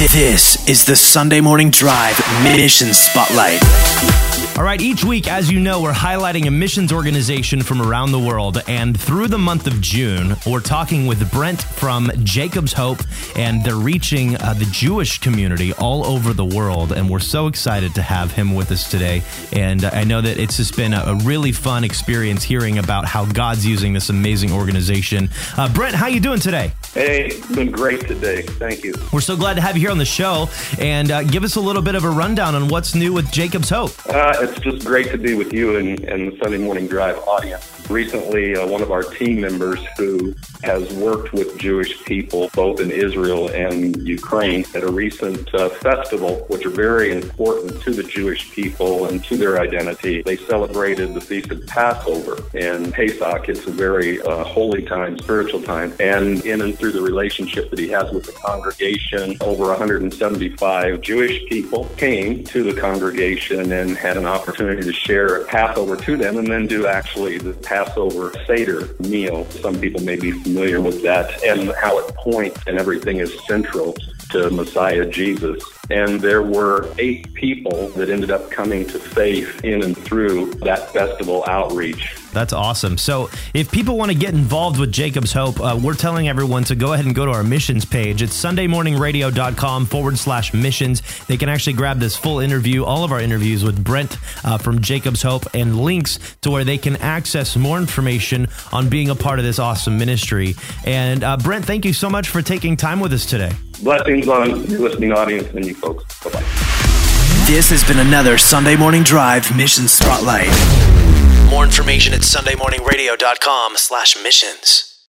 This is the Sunday Morning Drive Mission Spotlight. All right, each week, as you know, we're highlighting a missions organization from around the world. And through the month of June, we're talking with Brent from Jacob's Hope, and they're reaching uh, the Jewish community all over the world. And we're so excited to have him with us today. And I know that it's just been a, a really fun experience hearing about how God's using this amazing organization. Uh, Brent, how you doing today? Hey, it's been great today. Thank you. We're so glad to have you here on the show. And uh, give us a little bit of a rundown on what's new with Jacob's Hope. Uh, it's just great to be with you and, and the Sunday Morning Drive audience. Recently, uh, one of our team members who has worked with Jewish people both in Israel and Ukraine at a recent uh, festival, which are very important to the Jewish people and to their identity. They celebrated the Feast of Passover and Pesach. It's a very uh, holy time, spiritual time. And in and through the relationship that he has with the congregation, over 175 Jewish people came to the congregation and had an opportunity to share Passover to them and then do actually the Passover Seder meal. Some people may be familiar with that and how it points and everything is central to Messiah Jesus. And there were eight people that ended up coming to faith in and through that festival outreach. That's awesome. So, if people want to get involved with Jacob's Hope, uh, we're telling everyone to go ahead and go to our missions page. It's sundaymorningradio.com forward slash missions. They can actually grab this full interview, all of our interviews with Brent uh, from Jacob's Hope, and links to where they can access more information on being a part of this awesome ministry. And uh, Brent, thank you so much for taking time with us today. Blessings on your listening audience and you folks. Bye bye. This has been another Sunday Morning Drive Mission Spotlight. More information at sundaymorningradio.com slash missions.